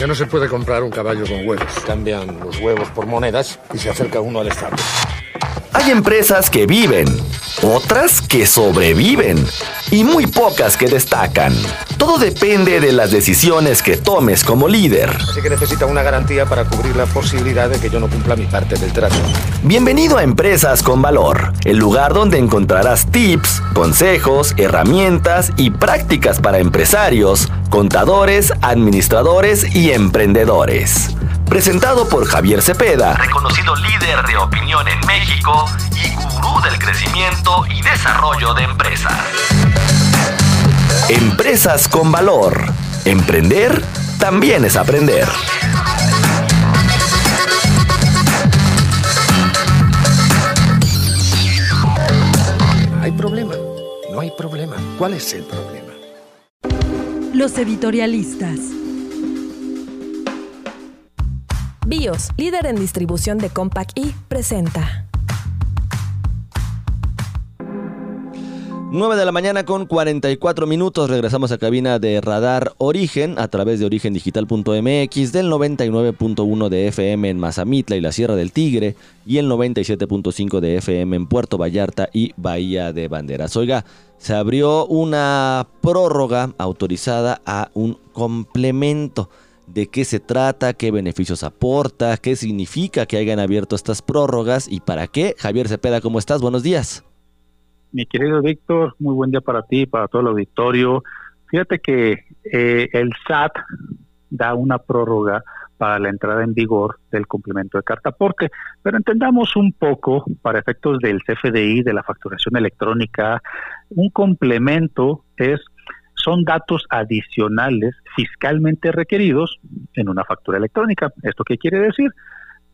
Ya no se puede comprar un caballo con huevos. Cambian los huevos por monedas y se acerca uno al Estado. Hay empresas que viven, otras que sobreviven y muy pocas que destacan. Todo depende de las decisiones que tomes como líder. Así que necesita una garantía para cubrir la posibilidad de que yo no cumpla mi parte del trato. Bienvenido a Empresas con Valor, el lugar donde encontrarás tips, consejos, herramientas y prácticas para empresarios, contadores, administradores y emprendedores presentado por Javier Cepeda, reconocido líder de opinión en México y gurú del crecimiento y desarrollo de empresas. Empresas con valor. Emprender también es aprender. Hay problema, no hay problema. ¿Cuál es el problema? Los editorialistas. Líder en distribución de Compaq y presenta. 9 de la mañana con 44 minutos. Regresamos a cabina de Radar Origen a través de origendigital.mx del 99.1 de FM en Mazamitla y la Sierra del Tigre y el 97.5 de FM en Puerto Vallarta y Bahía de Banderas. Oiga, se abrió una prórroga autorizada a un complemento de qué se trata, qué beneficios aporta, qué significa que hayan abierto estas prórrogas y para qué. Javier Cepeda, ¿cómo estás? Buenos días. Mi querido Víctor, muy buen día para ti, para todo el auditorio. Fíjate que eh, el SAT da una prórroga para la entrada en vigor del complemento de carta aporte, pero entendamos un poco, para efectos del CFDI, de la facturación electrónica, un complemento es son datos adicionales fiscalmente requeridos en una factura electrónica. ¿Esto qué quiere decir?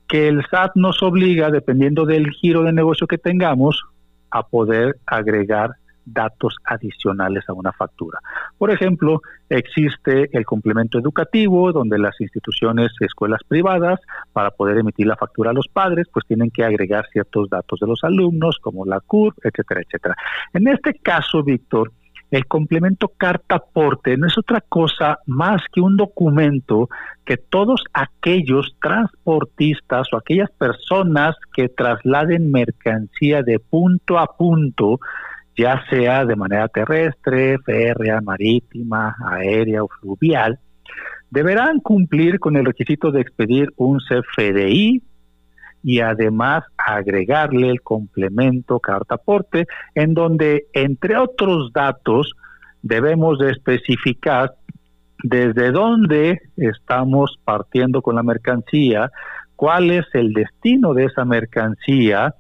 Que el SAT nos obliga, dependiendo del giro de negocio que tengamos, a poder agregar datos adicionales a una factura. Por ejemplo, existe el complemento educativo, donde las instituciones, escuelas privadas, para poder emitir la factura a los padres, pues tienen que agregar ciertos datos de los alumnos, como la CUR, etcétera, etcétera. En este caso, Víctor, el complemento carta aporte no es otra cosa más que un documento que todos aquellos transportistas o aquellas personas que trasladen mercancía de punto a punto, ya sea de manera terrestre, férrea, marítima, aérea o fluvial, deberán cumplir con el requisito de expedir un CFDI, y además agregarle el complemento carta aporte en donde entre otros datos debemos de especificar desde dónde estamos partiendo con la mercancía, cuál es el destino de esa mercancía,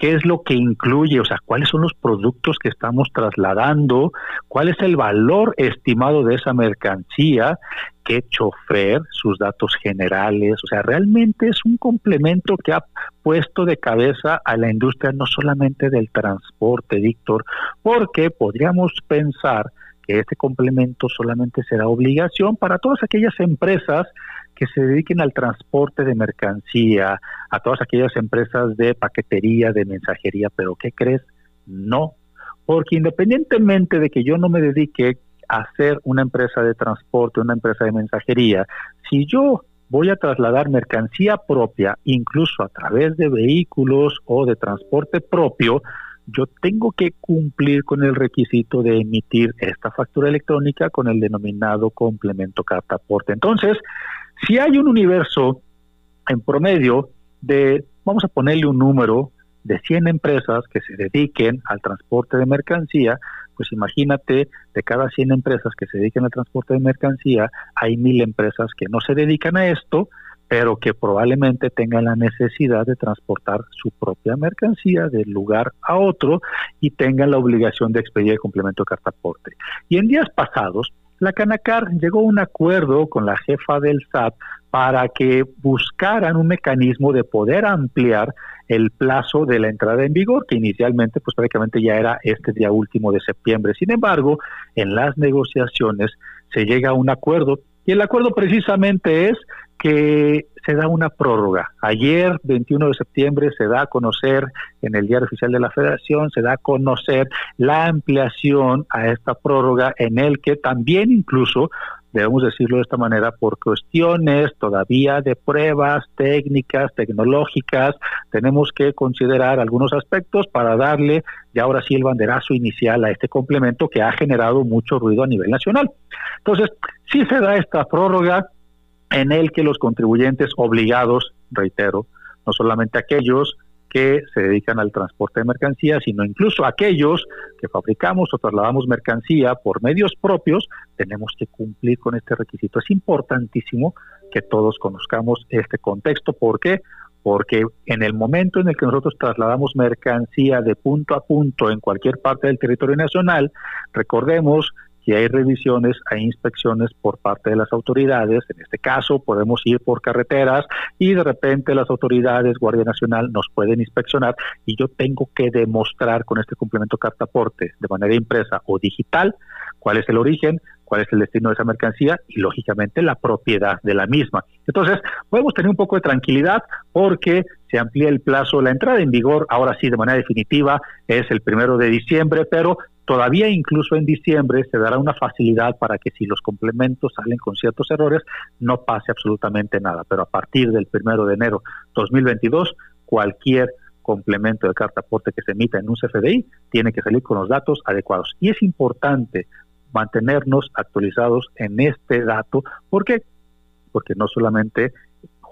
qué es lo que incluye, o sea, cuáles son los productos que estamos trasladando, cuál es el valor estimado de esa mercancía, qué chofer, sus datos generales, o sea, realmente es un complemento que ha puesto de cabeza a la industria no solamente del transporte, Víctor, porque podríamos pensar que este complemento solamente será obligación para todas aquellas empresas que se dediquen al transporte de mercancía, a todas aquellas empresas de paquetería, de mensajería, pero ¿qué crees? No, porque independientemente de que yo no me dedique a ser una empresa de transporte, una empresa de mensajería, si yo voy a trasladar mercancía propia, incluso a través de vehículos o de transporte propio, yo tengo que cumplir con el requisito de emitir esta factura electrónica con el denominado complemento carta aporte. Entonces, si hay un universo en promedio de, vamos a ponerle un número, de 100 empresas que se dediquen al transporte de mercancía, pues imagínate, de cada 100 empresas que se dediquen al transporte de mercancía, hay mil empresas que no se dedican a esto, pero que probablemente tengan la necesidad de transportar su propia mercancía de lugar a otro y tengan la obligación de expedir el complemento de carta aporte. Y en días pasados, la Canacar llegó a un acuerdo con la jefa del SAT para que buscaran un mecanismo de poder ampliar el plazo de la entrada en vigor, que inicialmente pues prácticamente ya era este día último de septiembre. Sin embargo, en las negociaciones se llega a un acuerdo y el acuerdo precisamente es que se da una prórroga. Ayer, 21 de septiembre, se da a conocer en el Diario Oficial de la Federación, se da a conocer la ampliación a esta prórroga en el que también incluso debemos decirlo de esta manera, por cuestiones todavía de pruebas técnicas, tecnológicas, tenemos que considerar algunos aspectos para darle ya ahora sí el banderazo inicial a este complemento que ha generado mucho ruido a nivel nacional. Entonces, si se da esta prórroga en el que los contribuyentes obligados, reitero, no solamente aquellos que se dedican al transporte de mercancías, sino incluso aquellos que fabricamos o trasladamos mercancía por medios propios, tenemos que cumplir con este requisito. Es importantísimo que todos conozcamos este contexto. ¿Por qué? Porque en el momento en el que nosotros trasladamos mercancía de punto a punto en cualquier parte del territorio nacional, recordemos que hay revisiones, hay inspecciones por parte de las autoridades. En este caso, podemos ir por carreteras y de repente las autoridades, Guardia Nacional, nos pueden inspeccionar y yo tengo que demostrar con este complemento cartaporte de manera impresa o digital cuál es el origen, cuál es el destino de esa mercancía y lógicamente la propiedad de la misma. Entonces, podemos tener un poco de tranquilidad porque se amplía el plazo, la entrada en vigor, ahora sí de manera definitiva, es el primero de diciembre, pero todavía incluso en diciembre se dará una facilidad para que si los complementos salen con ciertos errores, no pase absolutamente nada. Pero a partir del primero de enero 2022, cualquier complemento de carta aporte que se emita en un CFDI tiene que salir con los datos adecuados. Y es importante mantenernos actualizados en este dato. ¿Por qué? Porque no solamente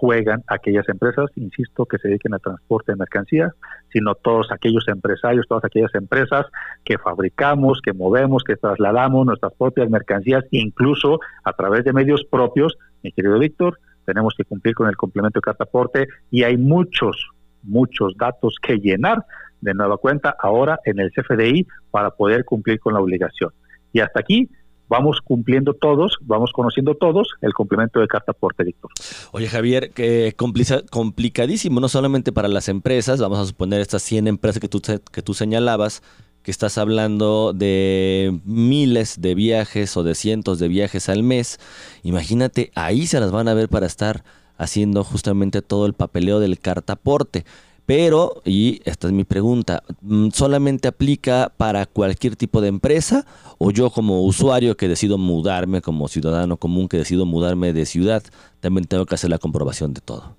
juegan aquellas empresas, insisto, que se dediquen al transporte de mercancías, sino todos aquellos empresarios, todas aquellas empresas que fabricamos, que movemos, que trasladamos nuestras propias mercancías, incluso a través de medios propios. Mi querido Víctor, tenemos que cumplir con el complemento de cartaporte y hay muchos, muchos datos que llenar de nueva cuenta ahora en el CFDI para poder cumplir con la obligación. Y hasta aquí vamos cumpliendo todos, vamos conociendo todos el complemento de carta por Víctor. Oye, Javier, que complicadísimo, no solamente para las empresas, vamos a suponer estas 100 empresas que tú, que tú señalabas, que estás hablando de miles de viajes o de cientos de viajes al mes. Imagínate, ahí se las van a ver para estar haciendo justamente todo el papeleo del cartaporte. Pero, y esta es mi pregunta, mm, ¿solamente aplica para cualquier tipo de empresa o yo como usuario que decido mudarme, como ciudadano común que decido mudarme de ciudad, también tengo que hacer la comprobación de todo?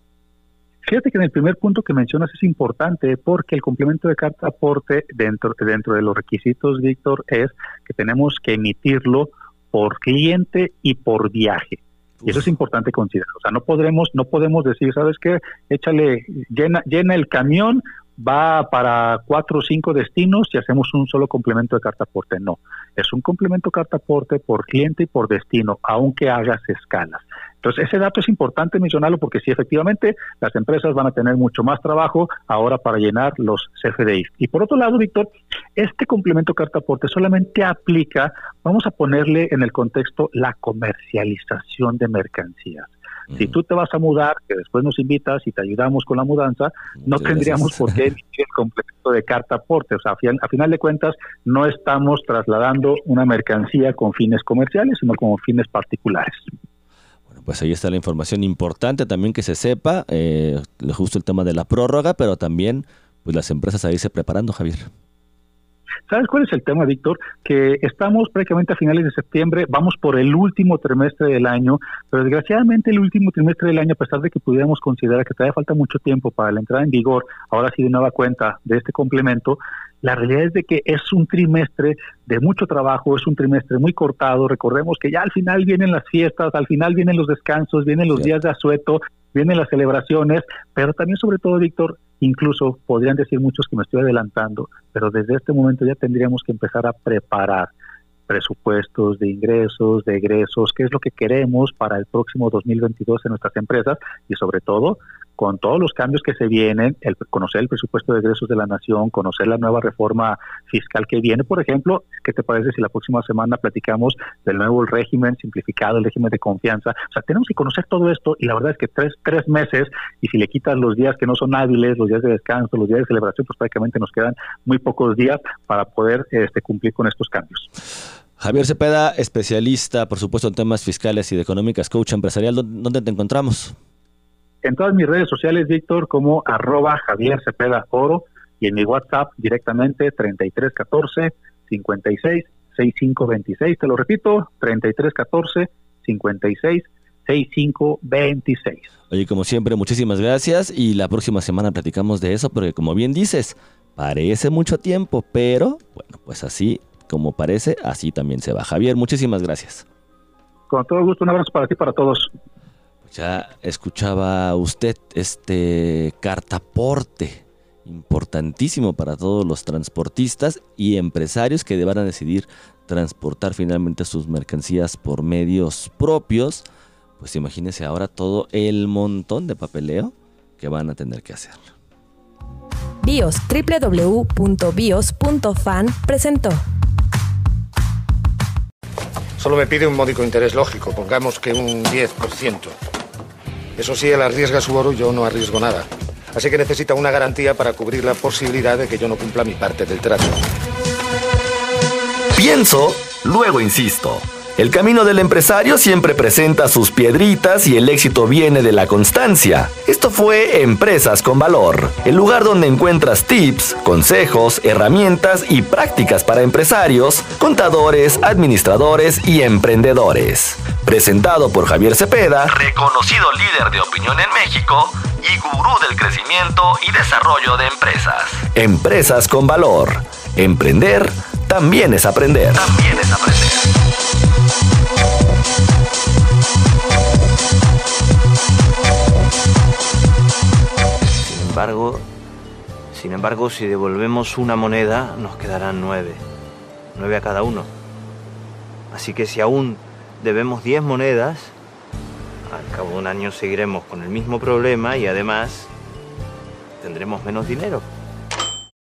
Fíjate que en el primer punto que mencionas es importante porque el complemento de carta aporte dentro, dentro de los requisitos, Víctor, es que tenemos que emitirlo por cliente y por viaje. Y eso es importante considerar. O sea, no podremos, no podemos decir, ¿sabes qué? Échale, llena, llena el camión, va para cuatro o cinco destinos y hacemos un solo complemento de carta aporte. No, es un complemento carta aporte por cliente y por destino, aunque hagas escalas. Entonces, ese dato es importante mencionarlo porque sí, efectivamente, las empresas van a tener mucho más trabajo ahora para llenar los CFDI. Y por otro lado, Víctor, este complemento carta aporte solamente aplica, vamos a ponerle en el contexto la comercialización de mercancías. Si tú te vas a mudar, que después nos invitas y te ayudamos con la mudanza, no tendríamos por qué emitir el complemento de carta aporte. O sea, a, final de cuentas, no estamos trasladando una mercancía con fines comerciales, sino con fines particulares pues ahí está la información importante también que se sepa, eh, justo el tema de la prórroga, pero también pues las empresas a irse preparando, Javier. ¿Sabes cuál es el tema, Víctor? Que estamos prácticamente a finales de septiembre, vamos por el último trimestre del año, pero desgraciadamente el último trimestre del año, a pesar de que pudiéramos considerar que todavía falta mucho tiempo para la entrada en vigor, ahora sí de nueva cuenta de este complemento, la realidad es de que es un trimestre de mucho trabajo, es un trimestre muy cortado. Recordemos que ya al final vienen las fiestas, al final vienen los descansos, vienen los días de asueto, vienen las celebraciones, pero también sobre todo, Víctor, incluso podrían decir muchos que me estoy adelantando, pero desde este momento ya tendríamos que empezar a preparar presupuestos de ingresos, de egresos, qué es lo que queremos para el próximo 2022 en nuestras empresas y sobre todo con todos los cambios que se vienen, el conocer el presupuesto de egresos de la nación, conocer la nueva reforma fiscal que viene, por ejemplo, ¿qué te parece si la próxima semana platicamos del nuevo régimen simplificado, el régimen de confianza? O sea, tenemos que conocer todo esto y la verdad es que tres, tres meses y si le quitas los días que no son hábiles, los días de descanso, los días de celebración, pues prácticamente nos quedan muy pocos días para poder este, cumplir con estos cambios. Javier Cepeda, especialista, por supuesto, en temas fiscales y de económicas, coach empresarial, ¿dónde te encontramos? En todas mis redes sociales, Víctor, como arroba Javier Cepeda Oro y en mi WhatsApp directamente 3314 56 6526. Te lo repito, 3314 56 6526. Oye, como siempre, muchísimas gracias y la próxima semana platicamos de eso porque como bien dices, parece mucho tiempo, pero bueno, pues así como parece, así también se va. Javier, muchísimas gracias. Con todo gusto, un abrazo para ti y para todos. Ya escuchaba usted este cartaporte importantísimo para todos los transportistas y empresarios que deban decidir transportar finalmente sus mercancías por medios propios. Pues imagínense ahora todo el montón de papeleo que van a tener que hacer. BIOS www.bios.fan presentó. Solo me pide un módico interés lógico, pongamos que un 10%. Eso sí, él arriesga su oro y yo no arriesgo nada. Así que necesita una garantía para cubrir la posibilidad de que yo no cumpla mi parte del trato. Pienso, luego insisto. El camino del empresario siempre presenta sus piedritas y el éxito viene de la constancia. Esto fue Empresas con Valor, el lugar donde encuentras tips, consejos, herramientas y prácticas para empresarios, contadores, administradores y emprendedores. Presentado por Javier Cepeda, reconocido líder de opinión en México y gurú del crecimiento y desarrollo de empresas. Empresas con Valor. Emprender también es aprender. También es aprender. Embargo, sin embargo, si devolvemos una moneda, nos quedarán nueve. Nueve a cada uno. Así que si aún debemos diez monedas, al cabo de un año seguiremos con el mismo problema y además tendremos menos dinero.